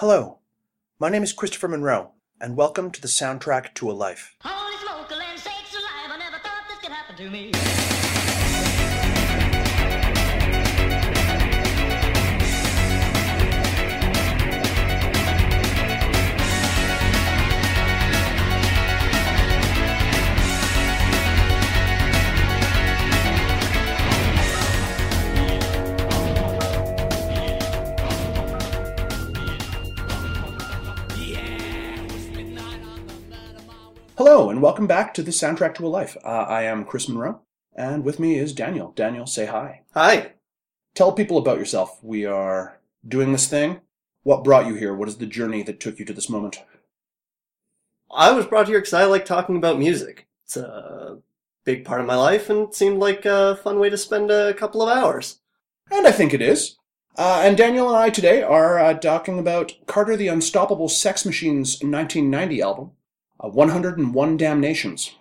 Hello, my name is Christopher Monroe, and welcome to the soundtrack to a life. Hello, and welcome back to the soundtrack to a life. Uh, I am Chris Monroe, and with me is Daniel. Daniel, say hi. Hi. Tell people about yourself. We are doing this thing. What brought you here? What is the journey that took you to this moment? I was brought here because I like talking about music. It's a big part of my life and it seemed like a fun way to spend a couple of hours. And I think it is. Uh, and Daniel and I today are uh, talking about Carter the Unstoppable Sex Machine's 1990 album, uh, 101 Damnations.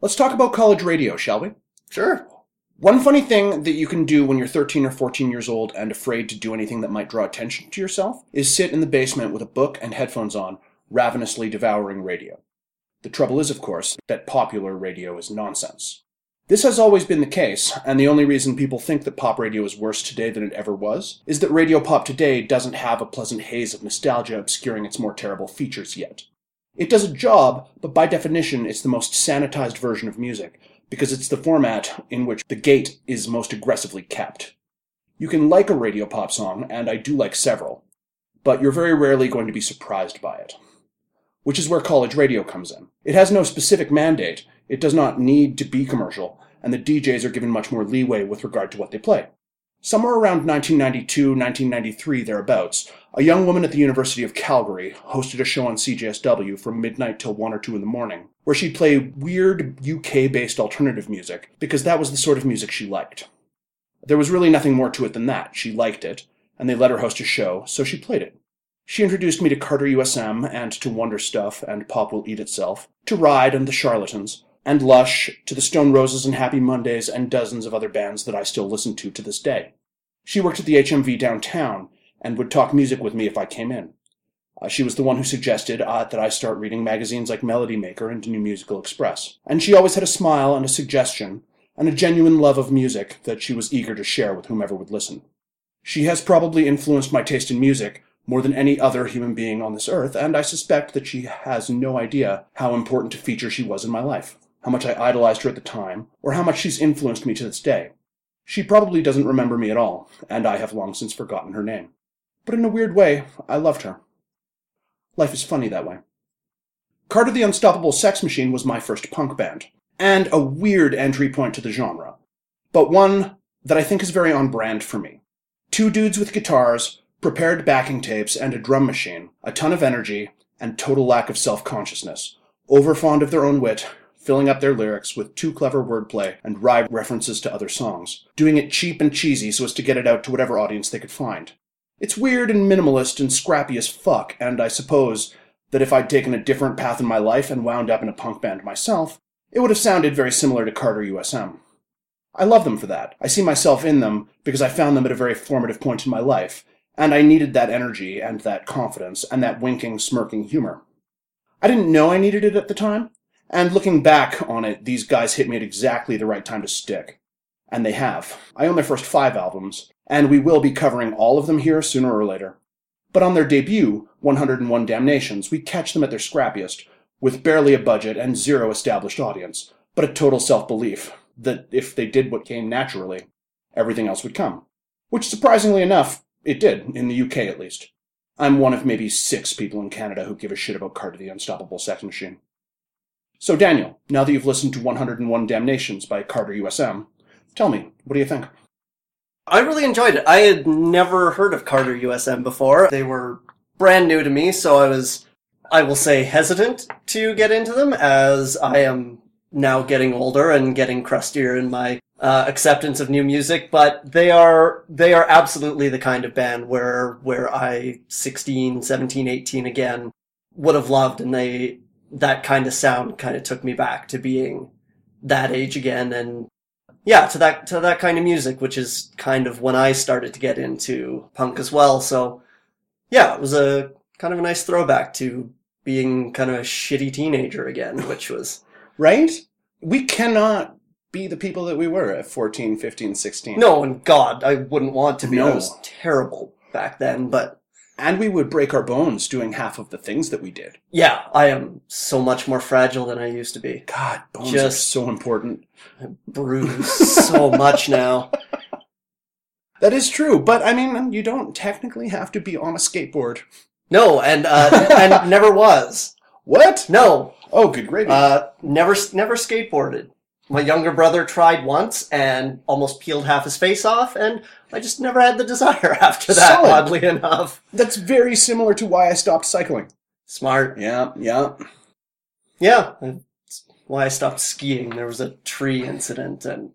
Let's talk about college radio, shall we? Sure. One funny thing that you can do when you're 13 or 14 years old and afraid to do anything that might draw attention to yourself is sit in the basement with a book and headphones on, ravenously devouring radio. The trouble is, of course, that popular radio is nonsense. This has always been the case, and the only reason people think that pop radio is worse today than it ever was is that radio pop today doesn't have a pleasant haze of nostalgia obscuring its more terrible features yet. It does a job, but by definition, it's the most sanitized version of music, because it's the format in which the gate is most aggressively kept. You can like a radio pop song, and I do like several, but you're very rarely going to be surprised by it. Which is where college radio comes in. It has no specific mandate, it does not need to be commercial, and the DJs are given much more leeway with regard to what they play. Somewhere around 1992, 1993, thereabouts, a young woman at the University of Calgary hosted a show on CJSW from midnight till 1 or 2 in the morning, where she'd play weird UK based alternative music because that was the sort of music she liked. There was really nothing more to it than that. She liked it, and they let her host a show, so she played it. She introduced me to Carter USM and to Wonder Stuff and Pop Will Eat Itself, to Ride and the Charlatans, and Lush, to the Stone Roses and Happy Mondays, and dozens of other bands that I still listen to to this day. She worked at the HMV downtown and would talk music with me if I came in. Uh, she was the one who suggested uh, that I start reading magazines like Melody Maker and New Musical Express. And she always had a smile and a suggestion and a genuine love of music that she was eager to share with whomever would listen. She has probably influenced my taste in music more than any other human being on this earth, and I suspect that she has no idea how important a feature she was in my life how much I idolized her at the time, or how much she's influenced me to this day. She probably doesn't remember me at all, and I have long since forgotten her name. But in a weird way, I loved her. Life is funny that way. Carter the Unstoppable Sex Machine was my first punk band, and a weird entry point to the genre, but one that I think is very on brand for me. Two dudes with guitars, prepared backing tapes, and a drum machine, a ton of energy, and total lack of self consciousness, overfond of their own wit, filling up their lyrics with too clever wordplay and wry references to other songs, doing it cheap and cheesy so as to get it out to whatever audience they could find. It's weird and minimalist and scrappy as fuck, and I suppose that if I'd taken a different path in my life and wound up in a punk band myself, it would have sounded very similar to Carter USM. I love them for that. I see myself in them because I found them at a very formative point in my life, and I needed that energy and that confidence and that winking, smirking humor. I didn't know I needed it at the time, and looking back on it, these guys hit me at exactly the right time to stick. And they have. I own their first five albums, and we will be covering all of them here sooner or later. But on their debut, 101 Damnations, we catch them at their scrappiest, with barely a budget and zero established audience, but a total self belief that if they did what came naturally, everything else would come. Which, surprisingly enough, it did, in the UK at least. I'm one of maybe six people in Canada who give a shit about Carter the Unstoppable Sex Machine. So, Daniel, now that you've listened to 101 Damnations by Carter USM, tell me, what do you think? I really enjoyed it. I had never heard of Carter USM before. They were brand new to me, so I was, I will say, hesitant to get into them as I am now getting older and getting crustier in my uh, acceptance of new music. But they are, they are absolutely the kind of band where, where I, 16, 17, 18 again, would have loved and they, that kind of sound kind of took me back to being that age again and yeah to that to that kind of music which is kind of when i started to get into punk as well so Yeah, it was a kind of a nice throwback to being kind of a shitty teenager again, which was Right? We cannot be the people that we were at 14, 15, 16. no, and God, I wouldn't want to be. I No. was terrible back then, but And we would break our bones doing half of the things that we did. yeah, I am so much more fragile than I used to be. God, bones are Just- so important. Bruised so much now. That is true, but I mean, you don't technically have to be on a skateboard. No, and uh, and never was. What? No, Oh, good gravy. uh, never never skateboarded. My younger brother tried once and almost peeled half his face off, and I just never had the desire after that. Solid. Oddly enough, That's very similar to why I stopped cycling. smart. Yeah, yeah. Yeah, that's why I stopped skiing. There was a tree incident, and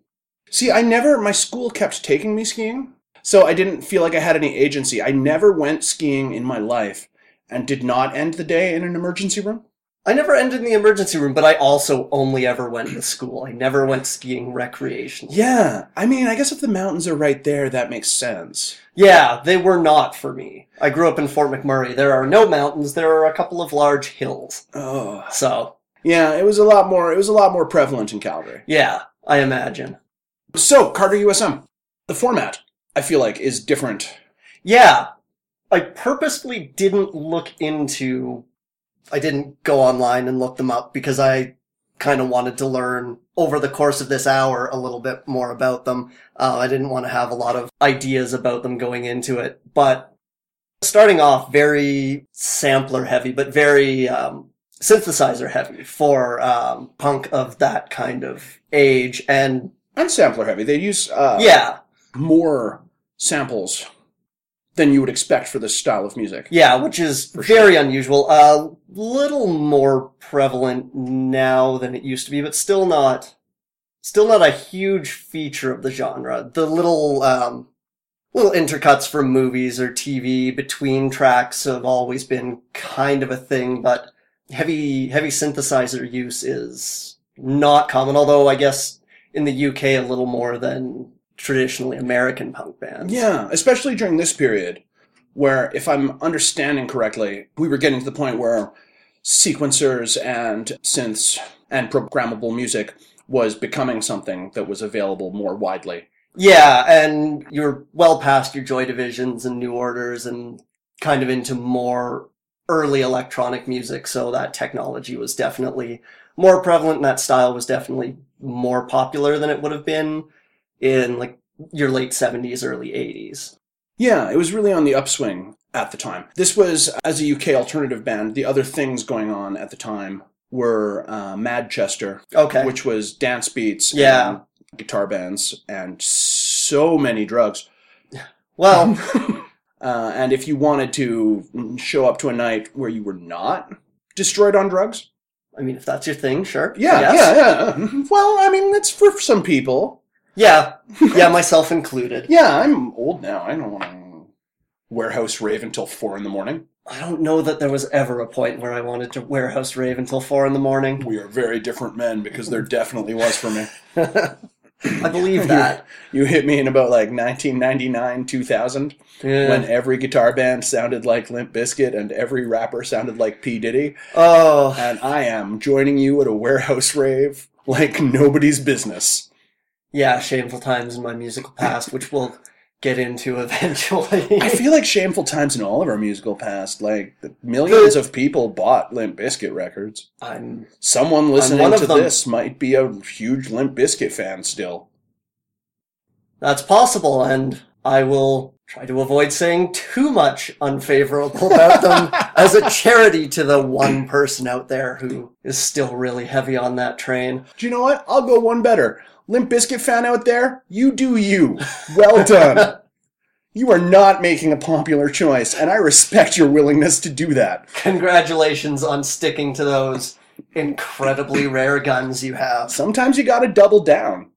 See, I never, my school kept taking me skiing, so I didn't feel like I had any agency. I never went skiing in my life and did not end the day in an emergency room. I never ended in the emergency room. But I also only ever went to school. I never went skiing recreationally. Yeah, I mean, I guess if the mountains are right there, that makes sense. Yeah, they were not for me. I grew up in Fort McMurray. There are no mountains. There are a couple of large hills. Oh, So yeah, it was a lot more. It was a lot more prevalent in Calgary. yeah, I imagine. So, Carter USM, the format I feel like is different. Yeah, I purposefully didn't look into. I didn't go online and look them up because I kind of wanted to learn over the course of this hour a little bit more about them. Uh, I didn't want to have a lot of ideas about them going into it, but starting off very sampler heavy, but very um, synthesizer heavy for um, punk of that kind of age, and And sampler heavy. They use uh, yeah, more samples than you would expect for this style of music. Yeah, which is For very unusual. A little more prevalent now than it used to be, but still not, still not a huge feature of the genre. The little, um, little intercuts from movies or TV between tracks have always been kind of a thing, but heavy, heavy synthesizer use is not common, although I guess in the UK a little more than traditionally American punk bands. Yeah, especially during this period, where, if I'm understanding correctly, we were getting to the point where sequencers and synths and programmable music was becoming something that was available more widely. Yeah, and you're well past your Joy Divisions and New Orders and kind of into more early electronic music, so that technology was definitely more prevalent and that style was definitely more popular than it would have been in like your late 70s, early 80s. Yeah, it was really on the upswing at the time. This was, as a UK alternative band, the other things going on at the time were uh, Madchester, Okay. which was dance beats, Yeah. and guitar bands, and so many drugs. well, Uh, and if you wanted to show up to a night where you were not destroyed on drugs, I mean, if that's your thing, sure. Yeah, yeah, yeah. Well, I mean, that's for some people. Yeah. Yeah, myself included. Yeah, I'm old now. I don't want to warehouse rave until four in the morning. I don't know that there was ever a point where I wanted to warehouse rave until four in the morning. We are very different men because there definitely was for me. I believe that. You hit me in about like 1999, 2000, Yeah. when every guitar band sounded like Limp Bizkit and every rapper sounded like P. Diddy. oh, And I am joining you at a warehouse rave like nobody's business. Yeah, shameful times in my musical past, which we'll get into eventually. I feel like shameful times in all of our musical past. Like millions of people bought Limp Bizkit records. I'm Someone listening of to them. this might be a huge Limp Bizkit fan still. that's possible, and I will try to avoid saying too much unfavorable about them as a charity to the one person out there who is still really heavy on that train. Do you know what? I'll go one better. Limp Bizkit fan out there, you do you. Well done. you are not making a popular choice, and I respect your willingness to do that. Congratulations on sticking to those incredibly rare guns you have. Sometimes you gotta double down.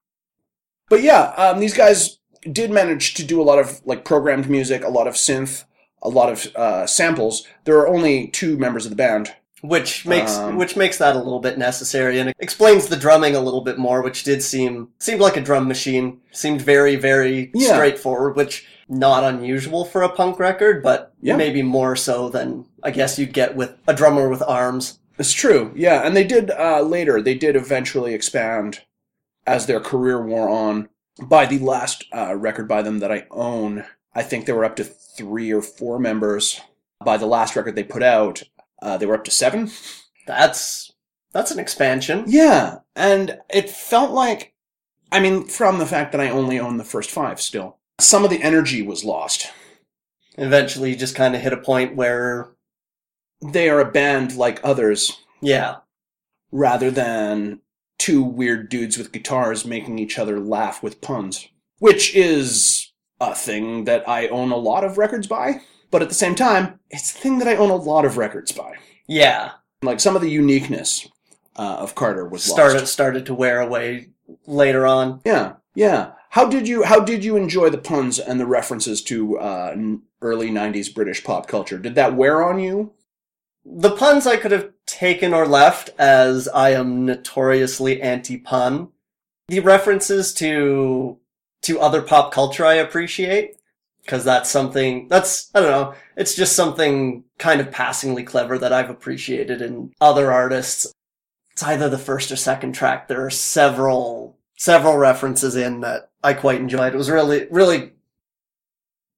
But yeah, um, these guys did manage to do a lot of like programmed music, a lot of synth, a lot of uh, samples. There are only two members of the band. Which makes Um, which makes that a little bit necessary and explains the drumming a little bit more, which did seem seemed like a drum machine. Seemed very, very Yeah. straightforward, which not unusual for a punk record, but Yeah. maybe more so than I guess you'd get with a drummer with arms. It's true, yeah. And they did uh, later. They did eventually expand as their career wore on. By the last uh, record by them that I own, I think they were up to three or four members. By the last record they put out, uh, they were up to seven. That's that's an expansion. Yeah, and it felt like, I mean, from the fact that I only own the first five still, some of the energy was lost. Eventually, you just kind of hit a point where, They are a band like others yeah, rather than two weird dudes with guitars making each other laugh with puns, which is a thing that I own a lot of records by, but at the same time, it's a thing that I own a lot of records by. yeah, Like some of the uniqueness uh, of Carter was started lost. started to wear away later on. Yeah, yeah. How did you how did you enjoy the puns and the references to uh, early '90s British pop culture? Did that wear on you? The puns I could have taken or left, as I am notoriously anti-pun. The references to to other pop culture I appreciate because that's something that's I don't know. It's just something kind of passingly clever that I've appreciated in other artists. It's either the first or second track. There are several several references in that I quite enjoyed. It was really really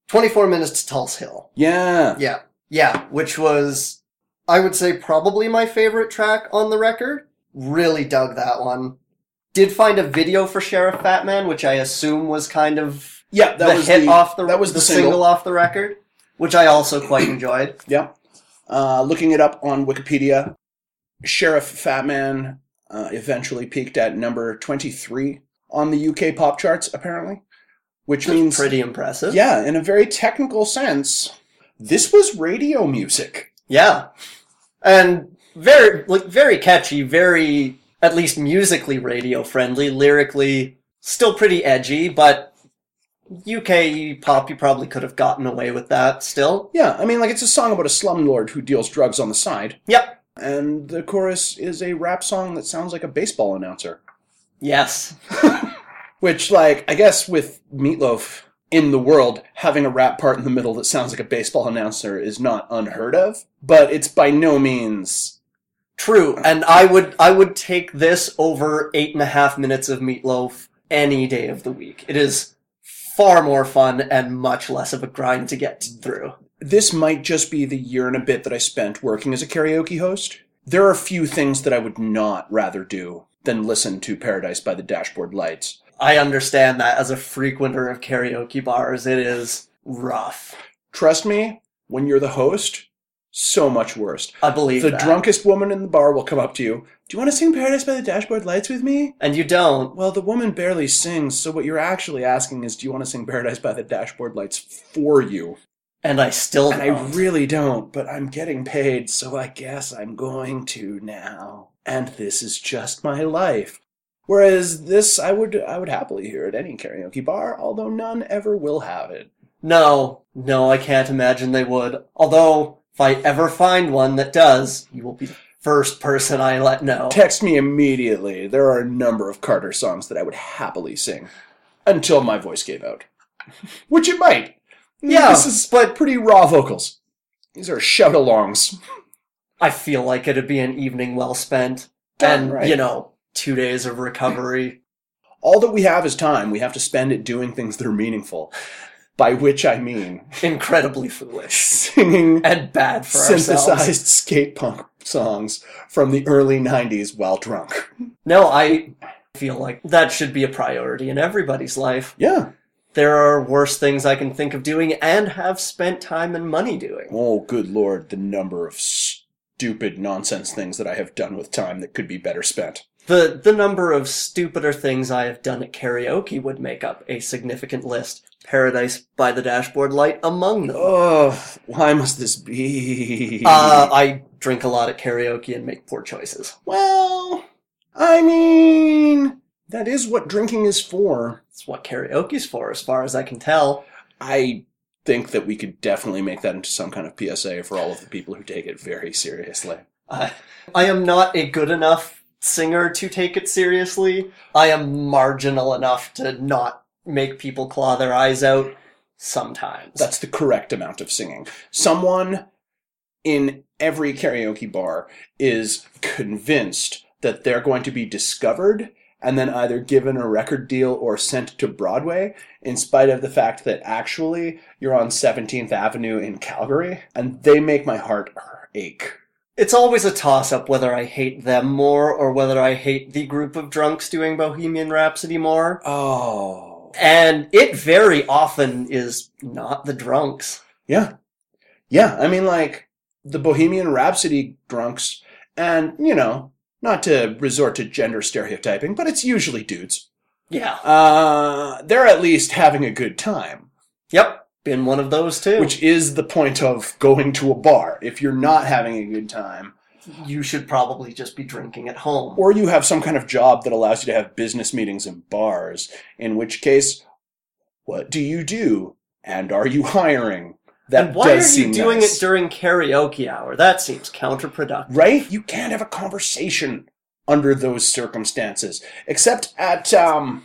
24 minutes to Tulse Hill. Yeah, Yeah. Yeah, which was, I would say, probably my favorite track on the record. Really dug that one. Did find a video for Sheriff Fatman, which I assume was kind of yeah. That the was hit the, off the that was the, single. single. off the record, which I also quite enjoyed. Yeah. Uh, looking it up on Wikipedia, Sheriff Fatman uh, eventually peaked at number 23 on the UK pop charts, apparently. Which means, Pretty impressive. yeah, in a very technical sense, this was radio music. Yeah. And very, like, very catchy, very, at least musically radio friendly, lyrically still pretty edgy, but UK pop, you probably could have gotten away with that still. Yeah, I mean, like, it's a song about a slumlord who deals drugs on the side, Yep. and the chorus is a rap song that sounds like a baseball announcer. Yes. Which, like, I guess with Meatloaf in the world, having a rap part in the middle that sounds like a baseball announcer is not unheard of, but it's by no means. True, and I would I would take this over eight and a half minutes of Meatloaf any day of the week. It is far more fun and much less of a grind to get through. This might just be the year and a bit that I spent working as a karaoke host. There are a few things that I would not rather do than listen to Paradise by the Dashboard Lights. I understand that as a frequenter of karaoke bars, it is rough. Trust me, when you're the host, so much worse. I believe The that. drunkest woman in the bar will come up to you. Do you want to sing Paradise by the Dashboard Lights with me? and you don't. Well, the woman barely sings, so what you're actually asking is, do you want to sing Paradise by the Dashboard Lights for you? And I still And I don't. really don't, but I'm getting paid, so I guess I'm going to now. And this is just my life. Whereas this, I would, I would happily hear at any karaoke bar, although none ever will have it. no, no, I can't imagine they would. Although, if I ever find one that does, you will be the first person I let know. Text me immediately. There are a number of Carter songs that I would happily sing until my voice gave out, which it might. Yeah, this is but pretty raw vocals. These are shout-alongs. I feel like it'd be an evening well spent. And, right. you know, two days of recovery. All that we have is time. We have to spend it doing things that are meaningful. By which I mean Incredibly foolish. singing And bad for synthesized ourselves. skate punk songs from the early 90s while drunk. No, I feel like that should be a priority in everybody's life. Yeah. There are worse things I can think of doing and have spent time and money doing. Oh, good lord, the number of stupid nonsense things that I have done with time that could be better spent. The the number of stupider things I have done at karaoke would make up a significant list. Paradise by the Dashboard Light among them. Oh, why must this be? Uh, I drink a lot at karaoke and make poor choices. well, I mean, that is what drinking is for. It's what karaoke's for, as far as I can tell. I think that we could definitely make that into some kind of PSA for all of the people who take it very seriously. I, I am not a good enough singer to take it seriously. I am marginal enough to not make people claw their eyes out. sometimes. That's the correct amount of singing. Someone in every karaoke bar is convinced that they're going to be discovered and then either given a record deal or sent to Broadway, in spite of the fact that actually you're on 17th Avenue in Calgary, and they make my heart ache. It's always a toss up whether I hate them more or whether I hate the group of drunks doing Bohemian Rhapsody more. Oh. And it very often is not the drunks. Yeah. Yeah, I mean, like, the Bohemian Rhapsody drunks, and, you know, not to resort to gender stereotyping, but it's usually dudes. Yeah. Uh, they're at least having a good time, Yep. Been one of those too. which is the point of going to a bar. If you're not having a good time, you should probably just be drinking at home. or you have some kind of job that allows you to have business meetings in bars, in which case, what do you do? And are you hiring? That and why are you doing nice. it during karaoke hour? That seems counterproductive. right? You can't have a conversation under those circumstances, except at um,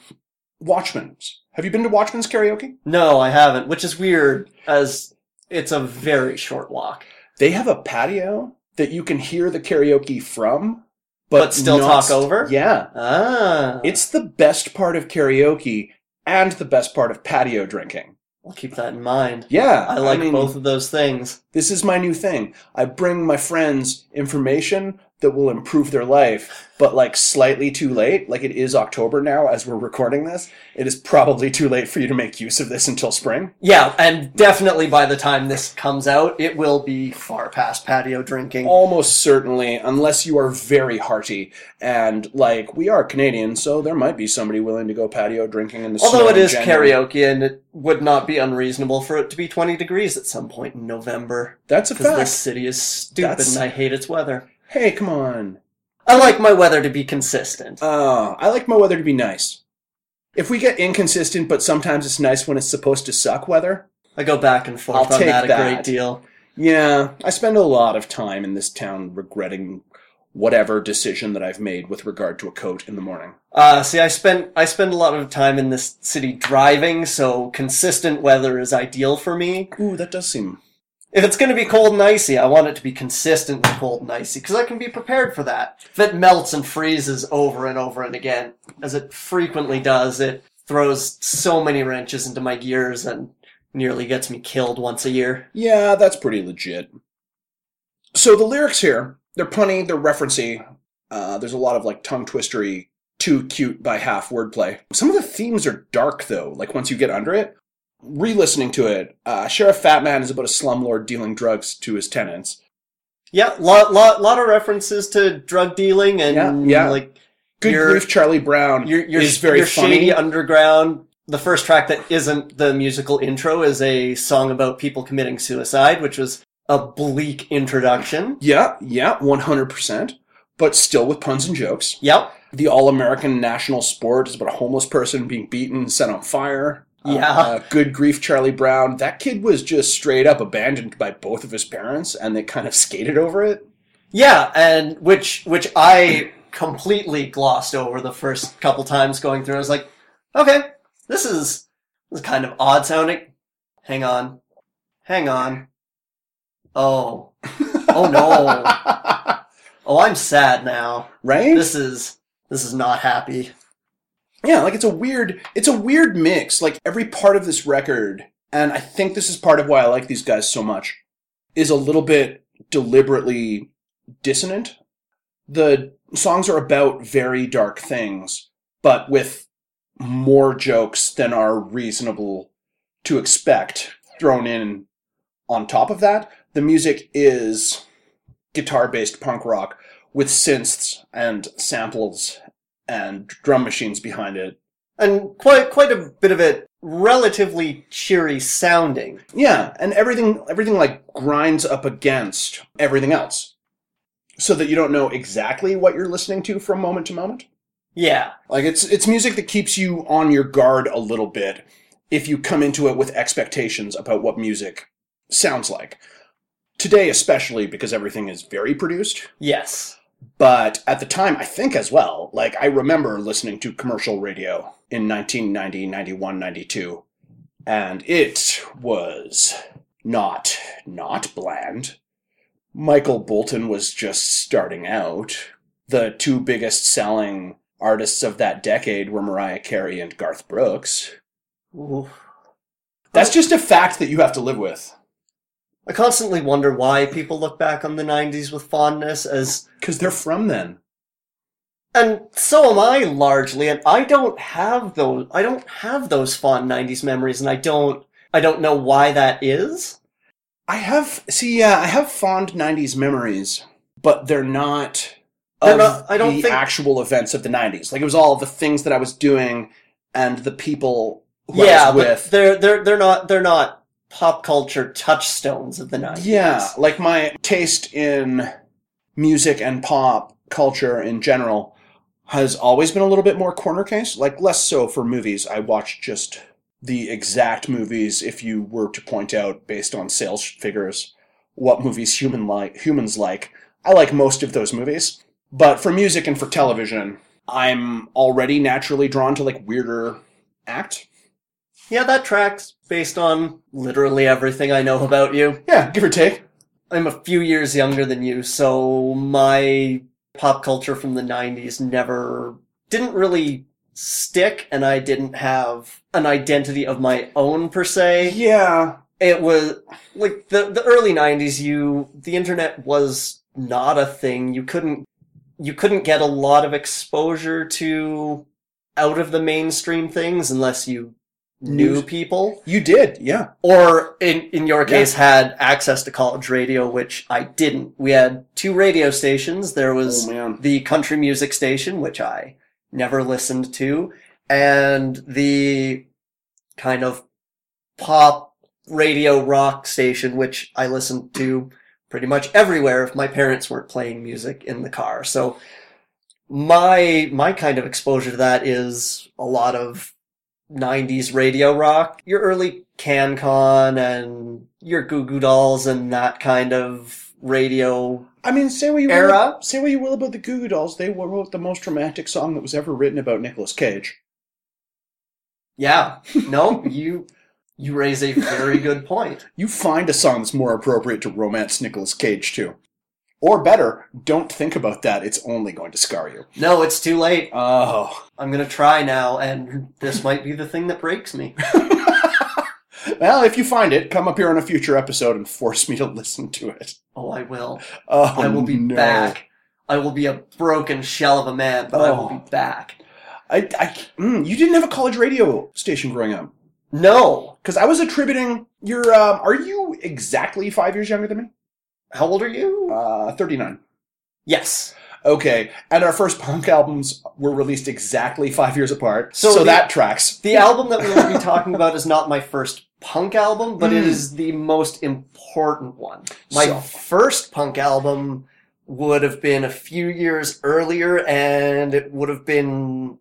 Watchman's. Have you been to Watchman's karaoke? No, I haven't, which is weird as it's a very short walk. They have a patio that you can hear the karaoke from, But still not talk over? Yeah, Ah. it's the best part of karaoke and the best part of patio drinking. I'll keep that in mind. Yeah, I like mean, both of those things. This is my new thing. I bring my friends information that will improve their life, but like slightly too late. Like it is October now as we're recording this. It is probably too late for you to make use of this until spring. Yeah, and definitely by the time this comes out, it will be far past patio drinking. Almost certainly, unless you are very hearty and like we are Canadians, so there might be somebody willing to go patio drinking in the Although it is January. karaoke, and it would not be unreasonable for it to be 20 degrees at some point in November. That's a fact. this city is stupid That's- and I hate its weather. Hey, come on. I like my weather to be consistent. Uh, I like my weather to be nice. If we get inconsistent, but sometimes it's nice when it's supposed to suck weather, I go back and forth I'll on take that a that. great deal. Yeah, I spend a lot of time in this town regretting whatever decision that I've made with regard to a coat in the morning. Uh, see, I spend I spend a lot of time in this city driving, so consistent weather is ideal for me. Ooh, that does seem. If it's going to be cold and icy, I want it to be consistently cold and icy because I can be prepared for that. If it melts and freezes over and over and again, as it frequently does, it throws so many wrenches into my gears and nearly gets me killed once a year. Yeah, that's pretty legit. So the lyrics here, they're punny, they're referency. Uh, there's a lot of like tongue twistery, too cute by half wordplay. Some of the themes are dark though. Like once you get under it, re-listening to it, uh, Sheriff Fatman is about a slumlord dealing drugs to his tenants. Yeah, lot lot lot of references to drug dealing and Yeah, yeah. like Good Your- grief, Charlie Brown your your, is very your funny. shady underground. The first track that isn't the musical intro is a song about people committing suicide, which was a bleak introduction. Yeah, yeah, 100%. But still with puns and jokes. Yep. The all American national sport is about a homeless person being beaten and set on fire. Yeah. Uh, good grief, Charlie Brown. That kid was just straight up abandoned by both of his parents and they kind of skated over it. Yeah, and which which I completely glossed over the first couple times going through. I was like, okay, this is this is kind of odd sounding. Hang on, hang on. Oh, oh no. Oh, I'm sad now. right? This is this is not happy. Yeah, like it's a weird it's a weird mix. Like every part of this record, and I think this is part of why I like these guys so much, is a little bit deliberately dissonant. The songs are about very dark things, but with more jokes than are reasonable to expect thrown in on top of that. The music is guitar based punk rock with synths and samples and drum machines behind it. And quite quite a bit of it relatively cheery sounding. Yeah, and everything everything like grinds up against everything else. So that you don't know exactly what you're listening to from moment to moment. Yeah. Like it's it's music that keeps you on your guard a little bit if you come into it with expectations about what music sounds like. Today especially because everything is very produced, Yes. But at the time I think as well, like I remember listening to commercial radio in 1990, 91, 92 and it was not not bland. Michael Bolton was just starting out. The two biggest selling artists of that decade were Mariah Carey and Garth Brooks. Ooh. That's just a fact that you have to live with. I constantly wonder why people look back on the 90s with fondness as Because they're from then. and so am I largely and I don't have those I don't have those fond 90s memories and I don't I don't know why that is. I have see, yeah, I have fond '90s memories, but they're not. They're of not- I don't the think- actual events of the '90s. Like it was all the things that I was doing and the people who yeah, I was but with. they're they're they're not they're not pop culture touchstones of the 90s. Yeah, like my taste in music and pop culture in general has always been a little bit more corner case. Like less so for movies. I watch just the exact movies if you were to point out based on sales figures what movies human like humans like. I like most of those movies. But for music and for television, I'm already naturally drawn to like weirder act. Yeah, that tracks based on literally everything I know about you. Yeah, give or take. I'm a few years younger than you, so my pop culture from the 90s never didn't really stick and I didn't have an identity of my own per se. Yeah. It was like the the early 90s you the internet was not a thing. You couldn't you couldn't get a lot of exposure to out of the mainstream things unless you News. people You did, yeah. or in in your case had access to college radio which I didn't. We had two radio stations. There was Oh the country music station which I never listened to and the kind of pop radio rock station which I listened to pretty much everywhere if my parents weren't playing music in the car. So my my kind of exposure to that is a lot of 90s radio rock, your early CanCon and your Goo Goo Dolls and that kind of radio. I mean, say what you Era? will. Say what you will about the Goo Goo Dolls. They wrote the most romantic song that was ever written about Nicolas Cage. Yeah, no, you you raise a very good point. You find a song that's more appropriate to romance Nicolas Cage too, or better, don't think about that. It's only going to scar you. No, it's too late. Oh, I'm gonna try now, and this might be the thing that breaks me. well, if you find it, come up here on a future episode and force me to listen to it. Oh, I will. Oh, I will be no. back. I will be a broken shell of a man, but I will Oh. be back. I, I, mm, you didn't have a college radio station growing up. No. Because I was attributing your. Um, are you exactly five years younger than me? How old are you? Uh, 39. Yes. Okay, and our first punk albums were released exactly five years apart, So so, the- that tracks. The album that we will be talking about is not my first punk album, but it Mm. is the most important one. My So- first punk album would have been a few years earlier, and it would have been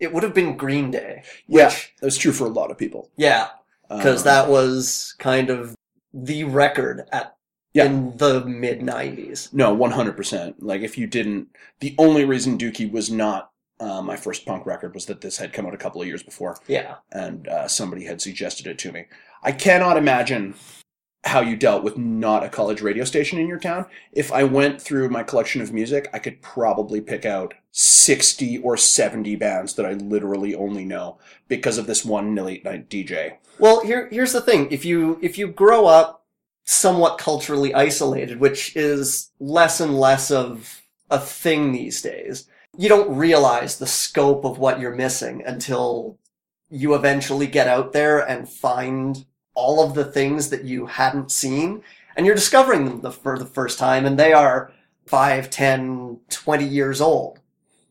it would have been Green Day. Yeah, Which, that's true for a lot of people. yeah, because Um, that was kind of the record at Yeah. in the mid '90s. No, one hundred percent. Like if you didn't, the only reason Dookie was not uh, my first punk record was that this had come out a couple of years before, Yeah, and uh, somebody had suggested it to me. I cannot imagine how you dealt with not a college radio station in your town. If I went through my collection of music, I could probably pick out sixty or seventy bands that I literally only know because of this one late night DJ. Well, here here's the thing. If you if you grow up somewhat culturally isolated, which is less and less of a thing these days, you don't realize the scope of what you're missing until you eventually get out there and find all of the things that you hadn't seen and you're discovering them the, for the first time and they are 5, 10, 20 years old.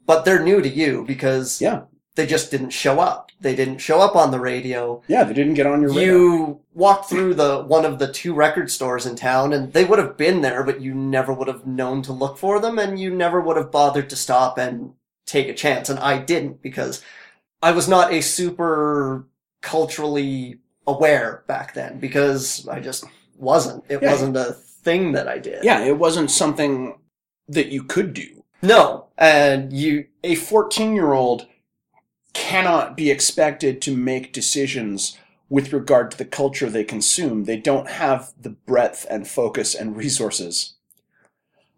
But they're new to you because Yeah. they just didn't show up. They didn't show up on the radio Yeah, they didn't get on your radar. you walked through the one of the two record stores in town and they would have been there but you never would have known to look for them and you never would have bothered to stop and take a chance and I didn't because I was not a super culturally aware back then because I just wasn't it Yeah. wasn't a thing that I did Yeah, it wasn't something that you could do. no and you A 14 year old cannot be expected to make decisions with regard to the culture they consume. They don't have the breadth and focus and resources.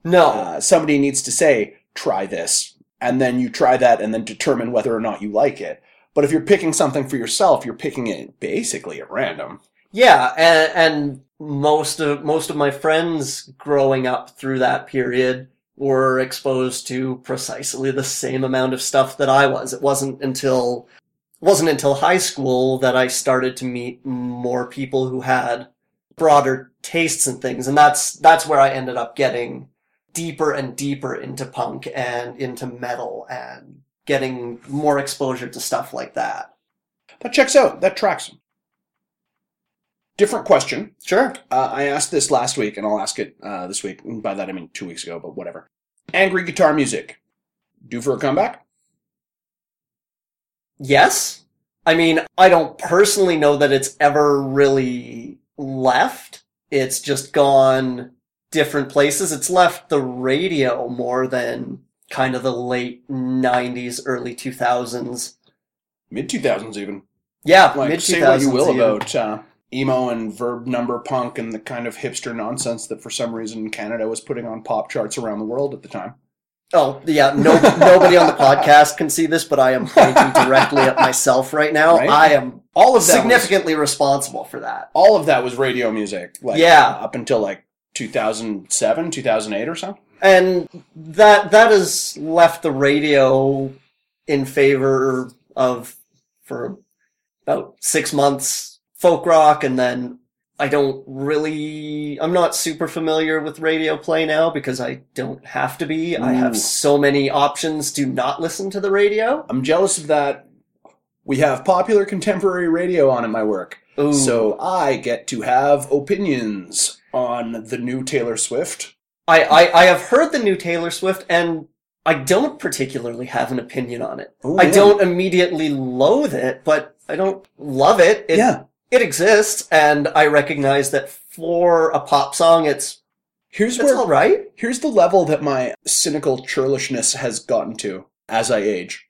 No. Uh, somebody needs to say, try this. And then you try that and then determine whether or not you like it. But if you're picking something for yourself, you're picking it basically at random. Yeah, and, and most of most of my friends growing up through that period were exposed to precisely the same amount of stuff that I was. It wasn't until wasn't until high school that I started to meet more people who had broader tastes and things, and that's that's where I ended up getting deeper and deeper into punk and into metal and getting more exposure to stuff like that. That checks out. That tracks. Different question. Sure. Uh, I asked this last week, and I'll ask it uh, this week. And By that I mean two weeks ago, but whatever. Angry guitar music. Due for a comeback? Yes. I mean, I don't personally know that it's ever really left. It's just gone different places. It's left the radio more than kind of the late 90s, early 2000s. Mid 2000s, even. Yeah, Like, mid say what you will 2000s even. about uh, emo and verb number punk and the kind of hipster nonsense that for some reason Canada was putting on pop charts around the world at the time. Oh, yeah, no, nobody on the podcast can see this, but I am pointing directly at myself right now. Right? I am All of that was- significantly responsible for that. all of that was radio music. Like, Yeah. Up until like 2007, 2008 or so. and that that has left the radio in favor of for about six months folk rock and then i don't really i'm not super familiar with radio play now because i don't have to be i have mm. so many options to not listen to the radio I'm jealous of that. We have popular contemporary radio on at my work. Ooh. So I get to have opinions on the new Taylor Swift. I, I i have heard the new taylor swift and i don't particularly have an opinion on it Oh, i yeah. don't immediately loathe it but i don't love it, it yeah. It exists, and I recognize that for a pop song, it's Here's it's where all right. here's the level that my cynical churlishness has gotten to as I age.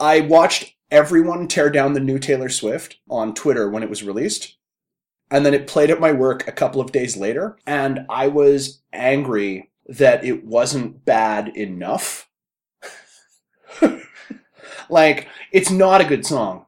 I watched everyone tear down the new Taylor Swift on Twitter when it was released. And then it played at my work a couple of days later, and I was angry that it wasn't bad enough. like, it's not a good song,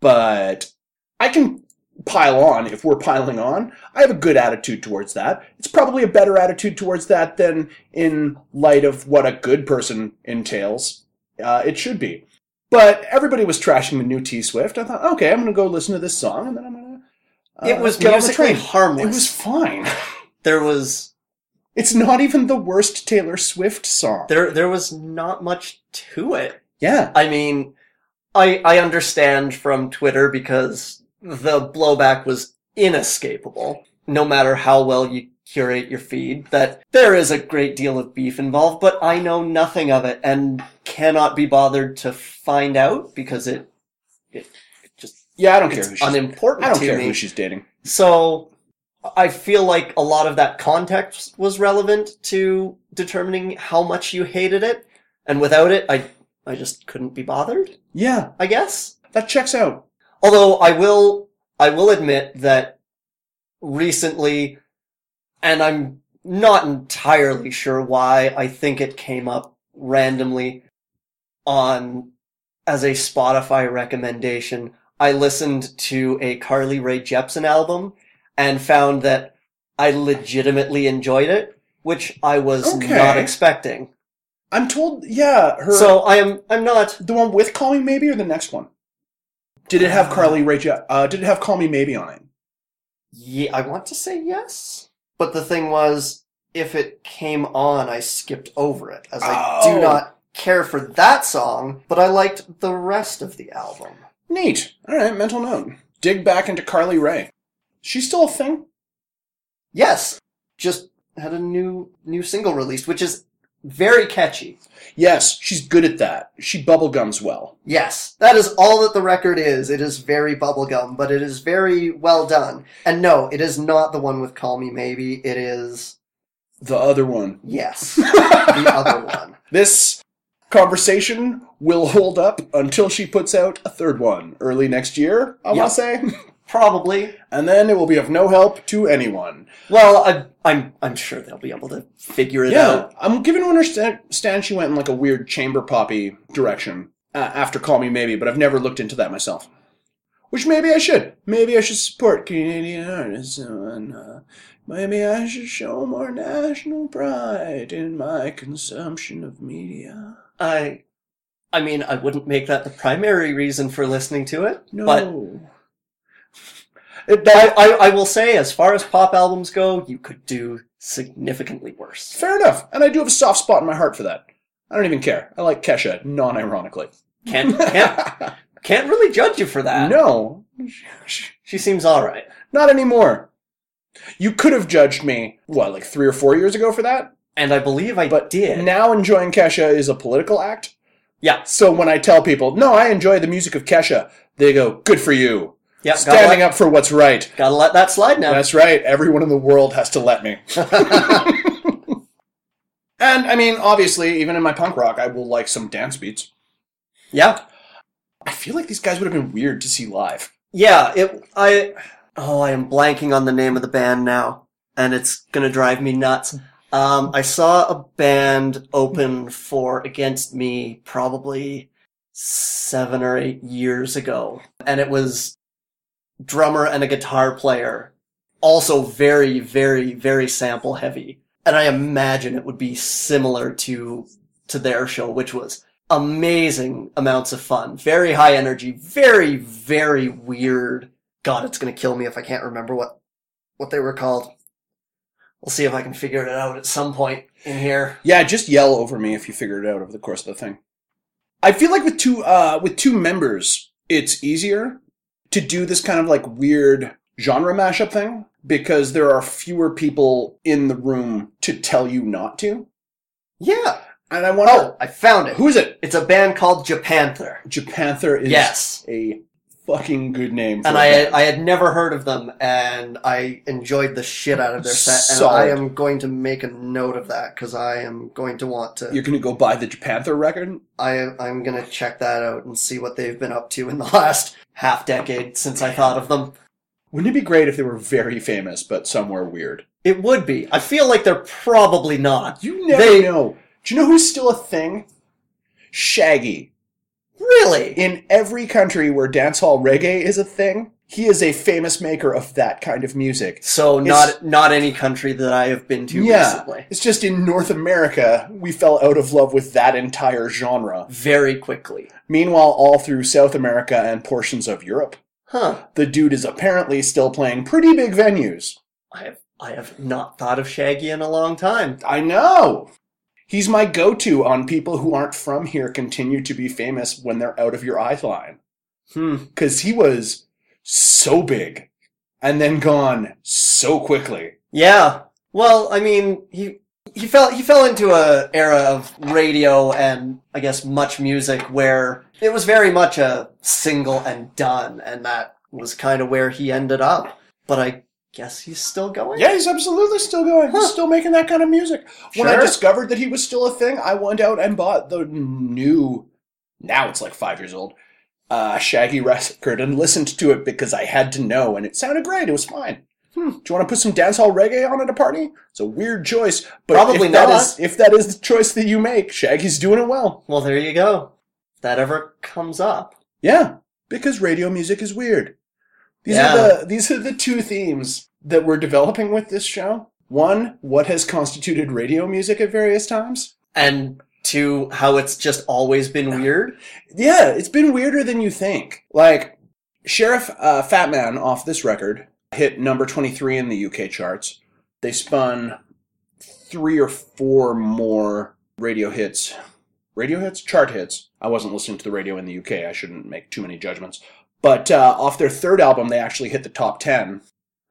but I can pile on if we're piling on. I have a good attitude towards that. It's probably a better attitude towards that than in light of what a good person entails. Uh, it should be. But everybody was trashing the new T Swift. I thought, okay, I'm going to go listen to this song, and then I'm going to. Uh, it was get musically harmless. It was fine. there was It's not even the worst Taylor Swift song. there there was not much to it. yeah. I mean, I I understand from Twitter because the blowback was inescapable. No matter how well you curate your feed, that there is a great deal of beef involved, but I know nothing of it and cannot be bothered to find out because it it, it just Yeah, I don't care who she's unimportant I don't care me. who she's dating. So I feel like a lot of that context was relevant to determining how much you hated it, and without it, I I just couldn't be bothered. Yeah, I guess. that checks out. Although I will I will admit that recently, and I'm not entirely sure why. I think it came up randomly on as a Spotify recommendation. I listened to a Carly Rae Jepsen album and found that I legitimately enjoyed it, which I was Okay. not expecting. I'm told, yeah, her. So I am I'm not the one with "Call Me Maybe" or the next one? Did it have Carly Rae? Je- Uh, did it have "Call Me Maybe" on it? Yeah, I want to say yes. But the thing was, if it came on, I skipped over it, as I Oh. do not care for that song, but I liked the rest of the album. Neat. All right, mental note. Dig back into Carly Rae. She's still a thing. Yes, just had a new new single released, which is very catchy. Yes, she's good at that. She bubblegums well. Yes, that is all that the record is. It is very bubblegum, but it is very well done. And no, it is not the one with Call Me Maybe. It is, The other one. yes, the other one. This conversation will hold up until she puts out a third one early next year, I Yep. want to say. Probably. and then it will be of no help to anyone. Well, I, I'm I'm sure they'll be able to figure it Yeah, out. I'm given to understand she went in like a weird chamber poppy direction uh, after Call Me Maybe, but I've never looked into that myself. Which maybe I should. Maybe I should support Canadian artists, and uh, maybe I should show more national pride in my consumption of media. I, I mean, I wouldn't make that the primary reason for listening to it. No. But I, I, I will say, as far as pop albums go, you could do significantly worse. fair enough, and I do have a soft spot in my heart for that. I don't even care. I like Kesha, non-ironically. Can't can't can't really judge you for that. no, She seems all right. not anymore. You could have judged me, what, like three or four years ago for that? And I believe I But did. now enjoying Kesha is a political act. yeah, So when I tell people, no, I enjoy the music of Kesha, they go, good for you. Yeah. Standing let, up for what's right. gotta let that slide now. That's right. Everyone in the world has to let me. and I mean, obviously, even in my punk rock, I will like some dance beats. yeah, I feel like these guys would have been weird to see live. yeah. It. I. Oh, I am blanking on the name of the band now, and it's gonna drive me nuts. Um, I saw a band open for Against Me probably seven or eight years ago, and it was drummer and a guitar player, also very, very, very sample heavy. And I imagine it would be similar to to their show, which was amazing amounts of fun, very high energy, very, very weird. God, it's gonna kill me if I can't remember what what they were called. We'll see if I can figure it out at some point in here. Yeah, just yell over me if you figure it out over the course of the thing. I feel like with two uh with two members, it's easier to do this kind of like weird genre mashup thing because there are fewer people in the room to tell you not to. Yeah. And I wonder Oh, I found it. who is it? It's a band called Japanther. Japanther is Yes. a fucking good name. For And I band. I had never heard of them, and I enjoyed the shit out of their set. And Solid. I am going to make a note of that because I am going to want to. you're gonna go buy the Japanther record. I I'm going to check that out and see what they've been up to in the last half decade since I thought of them. Wouldn't it be great if they were very famous but somewhere weird? It would be. I feel like they're probably not. You never They- know. Do you know who's still a thing? Shaggy. Really? In every country where dancehall reggae is a thing, he is a famous maker of that kind of music. So not not any country that I have been to yeah, recently. it's just in North America we fell out of love with that entire genre. Very quickly. Meanwhile, all through South America and portions of Europe, Huh. the dude is apparently still playing pretty big venues. I have I have not thought of Shaggy in a long time. I know. He's my go-to on people who aren't from here continue to be famous when they're out of your eye line. Hmm. Cause he was so big and then gone so quickly. Yeah. Well, I mean, he he fell he fell into a era of radio and I guess MuchMusic where it was very much a single and done, and that was kind of where he ended up. But I guess he's still going. Yeah, he's absolutely still going. Huh. He's still making that kind of music. When I discovered that he was still a thing, I went out and bought the new, now it's like five years old, uh, Shaggy record and listened to it because I had to know, and it sounded great. It was fine. Hmm. Do you want to put some dancehall reggae on at a party? It's a weird choice, but Probably if not. is- if that is the choice that you make, Shaggy's doing it well. Well, there you go. If that ever comes up. Yeah, because radio music is weird. These Yeah. are the these are the two themes that we're developing with this show. One, what has constituted radio music at various times? And to how it's just always been weird. Yeah, it's been weirder than you think. Like Sheriff uh, Fatman off this record hit number 23 in the UK charts. They spun three or four more radio hits. Radio hits? Chart hits. I wasn't listening to the radio in the UK. I shouldn't make too many judgments. But uh, off their third album, they actually hit the top 10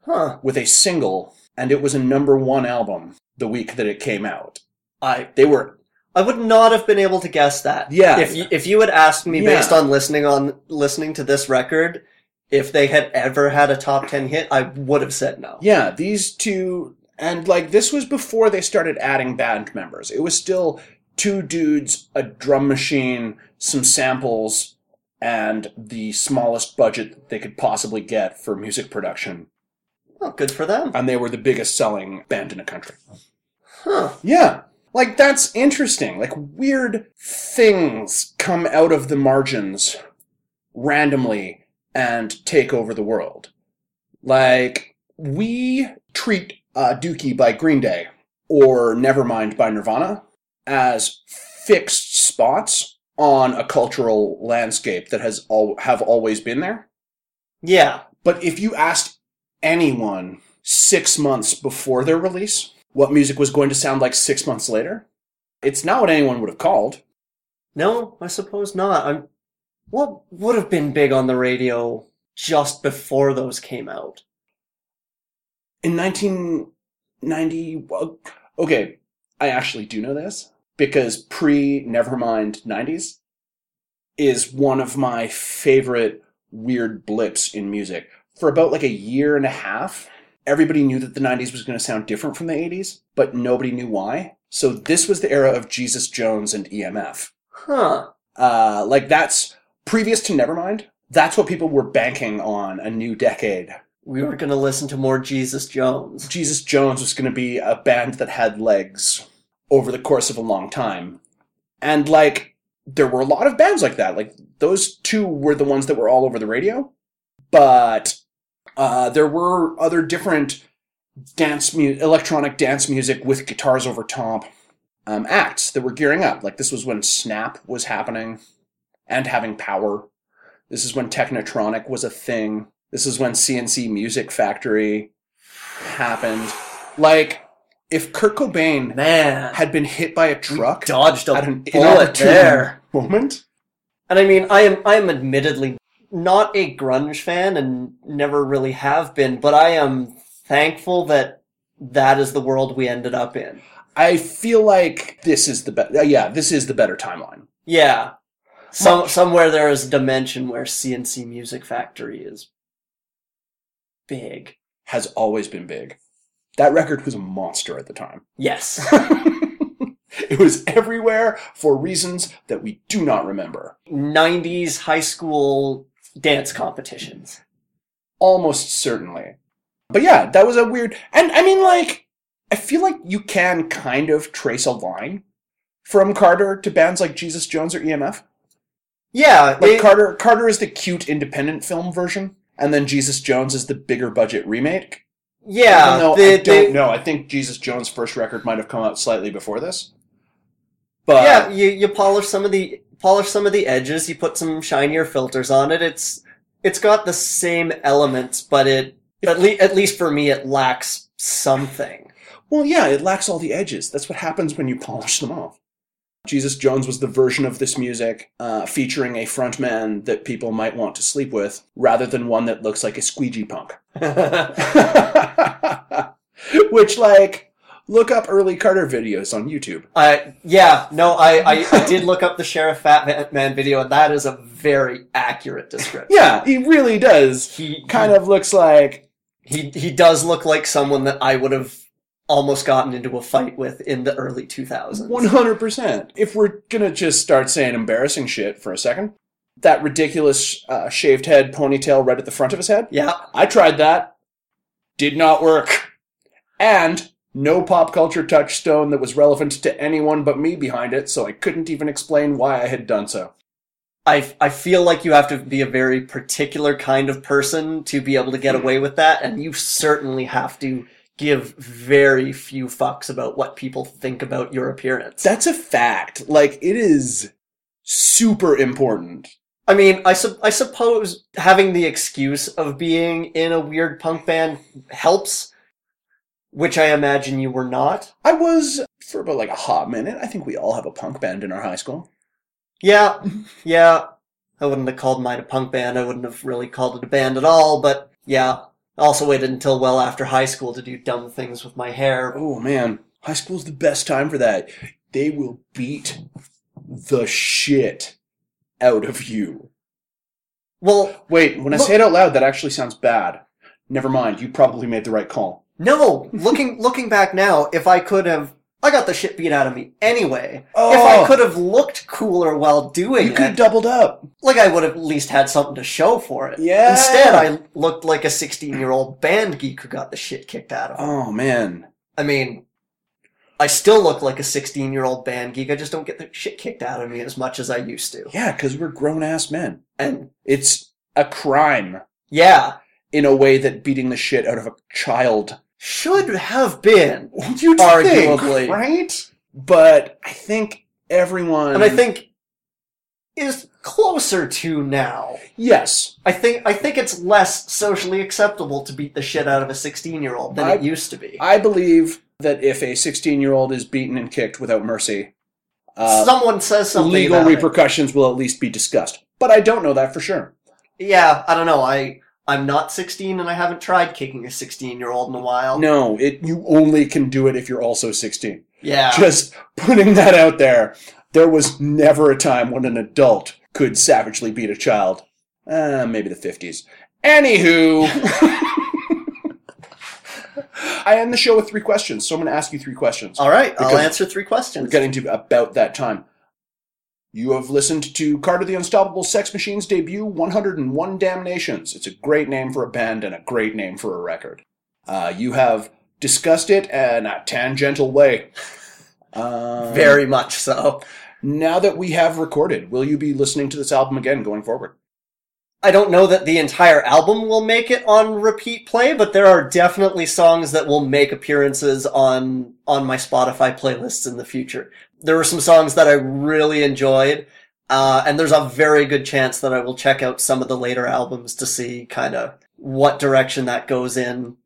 Huh. with a single, and it was a number one album the week that it came out. I They were I would not have been able to guess that. Yeah. If you, if you had asked me Yeah. based on listening on listening to this record, if they had ever had a top 10 hit, I would have said no. Yeah, these two, and like this was before they started adding band members. It was still two dudes, a drum machine, some samples, and the smallest budget that they could possibly get for music production. Well, good for them. And they were the biggest selling band in the country. Huh. Yeah. Like, that's interesting. Like, weird things come out of the margins randomly and take over the world. Like, we treat uh, Dookie by Green Day or Nevermind by Nirvana as fixed spots on a cultural landscape that has all have always been there. Yeah. But if you asked anyone six months before their release what music was going to sound like six months later, it's not what anyone would have called. No, I suppose not. I'm. What would have been big on the radio just before those came out? In 1990, well, okay, I actually do know this because pre Nevermind 90s is one of my favorite weird blips in music. For about like a year and a half, everybody knew that the 90s was going to sound different from the 80s, but nobody knew why. So this was the era of Jesus Jones and EMF. Huh. Uh, like that's previous to Nevermind. That's what people were banking on a new decade. We were gonna listen to more Jesus Jones. Jesus Jones was going to be a band that had legs over the course of a long time. And like, there were a lot of bands like that. Like, those two were the ones that were all over the radio. But, uh, there were other different dance mu- electronic dance music with guitars over top, um, acts that were gearing up. Like, this was when Snap was happening and having power. This is when Technotronic was a thing. This is when C&C Music Factory happened. Like, if Kurt Cobain Man, had been hit by a truck dodged a at an bullet there. moment, And I mean, I am I am admittedly not a grunge fan and never really have been, but I am thankful that that is the world we ended up in. I feel like this is the better. Uh, yeah, this is the better timeline. Yeah. Some, somewhere there is a dimension where C&C Music Factory is big. Has always been big. That record was a monster at the time. Yes. it was everywhere for reasons that we do not remember. 90s high school dance competitions. Almost certainly. But yeah, that was a weird. And I mean, like, I feel like you can kind of trace a line from Carter to bands like Jesus Jones or EMF. Yeah, Like it- Carter, Carter is the cute independent film version, and then Jesus Jones is the bigger budget remake. yeah. Even though I don't know. I think Jesus Jones' first record might have come out slightly before this. But yeah, you, you polish some of the polish some of the edges. You put some shinier filters on it. It's it's got the same elements, but it at least at least for me, it lacks something. well, yeah, it lacks all the edges. That's what happens when you polish them off. Jesus Jones was the version of this music uh, featuring a frontman that people might want to sleep with, rather than one that looks like a squeegee punk. Which, like, look up early Carter videos on YouTube. I yeah no, I, I I did look up the Sheriff Fatman video, and that is a very accurate description. Yeah, he really does. He Kind of looks like he he does look like someone that I would have almost gotten into a fight with in the early two thousands. 100%. If we're gonna just start saying embarrassing shit for a second, that ridiculous uh, shaved head ponytail right at the front of his head, Yeah, I tried that. Did not work. And no pop culture touchstone that was relevant to anyone but me behind it, so I couldn't even explain why I had done so. I, I feel like you have to be a very particular kind of person to be able to get away with that, and you certainly have to give very few fucks about what people think about your appearance. That's a fact. Like, it is super important. I mean, I, su- I suppose having the excuse of being in a weird punk band helps, which I imagine you were not. I was, for about like a hot minute, I think we all have a punk band in our high school. Yeah, yeah. I wouldn't have called mine a punk band. I wouldn't have really called it a band at all, but yeah. I also waited until well after high school to do dumb things with my hair. Oh man, high school's the best time for that. They will beat the shit out of you. Well, Wait, when I say it out loud, that actually sounds bad. Never mind, you probably made the right call. No, looking looking back now, if I could have I got the shit beat out of me anyway. If Oh. I could have looked cooler while doing You could have it, doubled up. like I would have at least had something to show for it. Yeah. Instead, I looked like a 16 year old band geek who got the shit kicked out of him. Oh man. I mean, I still look like a 16 year old band geek. I just don't get the shit kicked out of me as much as I used to. Yeah, because we're grown ass men. And It's a crime yeah, in a way that beating the shit out of a child should have been. You'd Arguably. think, right? But I think everyone And I think is closer to now. yes, I think I think it's less socially acceptable to beat the shit out of a 16 year old than I- it used to be. I believe that if a 16 year old is beaten and kicked without mercy, uh, Someone says something legal about it. repercussions will at least be discussed. But I don't know that for sure. Yeah, I don't know. I I'm not 16 and I haven't tried kicking a 16 year old in a while. No, it you only can do it if you're also 16. Yeah. Just putting that out there. There was never a time when an adult could savagely beat a child. Uh, maybe the 50s. Anywho, I end the show with three questions, so I'm going to ask you three questions. All right, I'll answer three questions. We're getting to about that time. You have listened to Carter the Unstoppable Sex Machine's debut, 101 Damnations. It's a great name for a band and a great name for a record. Uh, you have discussed it in a tangential way. Um, Very much so. Now that we have recorded, will you be listening to this album again going forward? I don't know that the entire album will make it on repeat play, but there are definitely songs that will make appearances on on my Spotify playlists in the future. There were some songs that I really enjoyed, uh, and there's a very good chance that I will check out some of the later albums to see kind of what direction that goes in.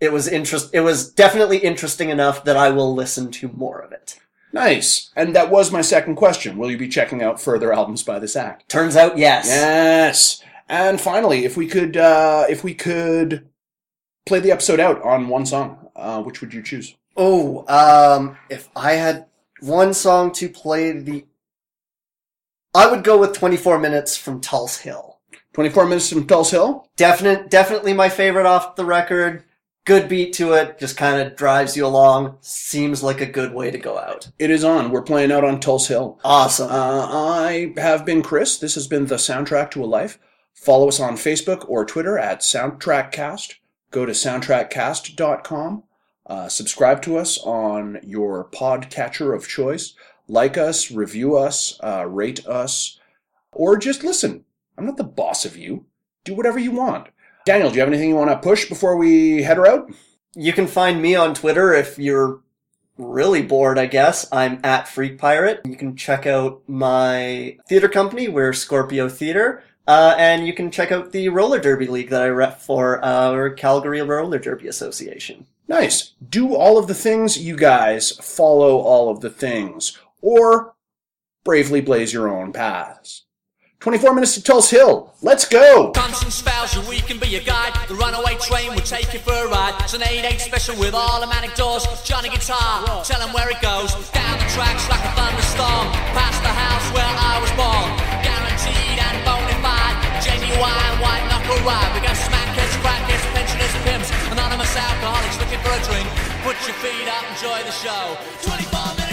It was interest. It was definitely interesting enough that I will listen to more of it. Nice. And that was my second question. Will you be checking out further albums by this act? Turns out, yes. Yes. And finally, if we could, uh, if we could play the episode out on one song, uh, which would you choose? Oh, um, if I had one song to play the, I would go with 24 minutes from Tulse Hill. 24 minutes from Tulse Hill? Definite, definitely my favorite off the record. Good beat to it, just kind of drives you along. Seems like a good way to go out. It is on. We're playing out on Tulse Hill. Awesome. Uh, I have been Chris. This has been the Soundtrack to a Life. Follow us on Facebook or Twitter at SoundtrackCast. Go to soundtrackcast.com. Uh, subscribe to us on your podcatcher of choice. Like us, review us, uh, rate us, or just listen. I'm not the boss of you. Do whatever you want. Daniel, do you have anything you want to push before we head her out? You can find me on Twitter if you're really bored, I guess. I'm at Freak Pirate. You can check out my theater company, we're Scorpio Theater. Uh, and you can check out the roller derby league that I rep for our Calgary Roller Derby Association. Nice. Do all of the things, you guys. Follow all of the things. Or bravely blaze your own paths. 24 minutes to Tulse Hill. Let's go! Constant spells, your we can be guide. The runaway train will take you for a ride. It's an 8-8 special with automatic doors. Johnny Guitar, tell where it goes. Down the tracks like a thunderstorm. Past the house where I was born. Guaranteed and bona fide. Genuine white knuckle ride. We got crackers, pensioners, pimps. Anonymous alcoholics looking for a drink. Put your feet up, enjoy the show. 24 minutes.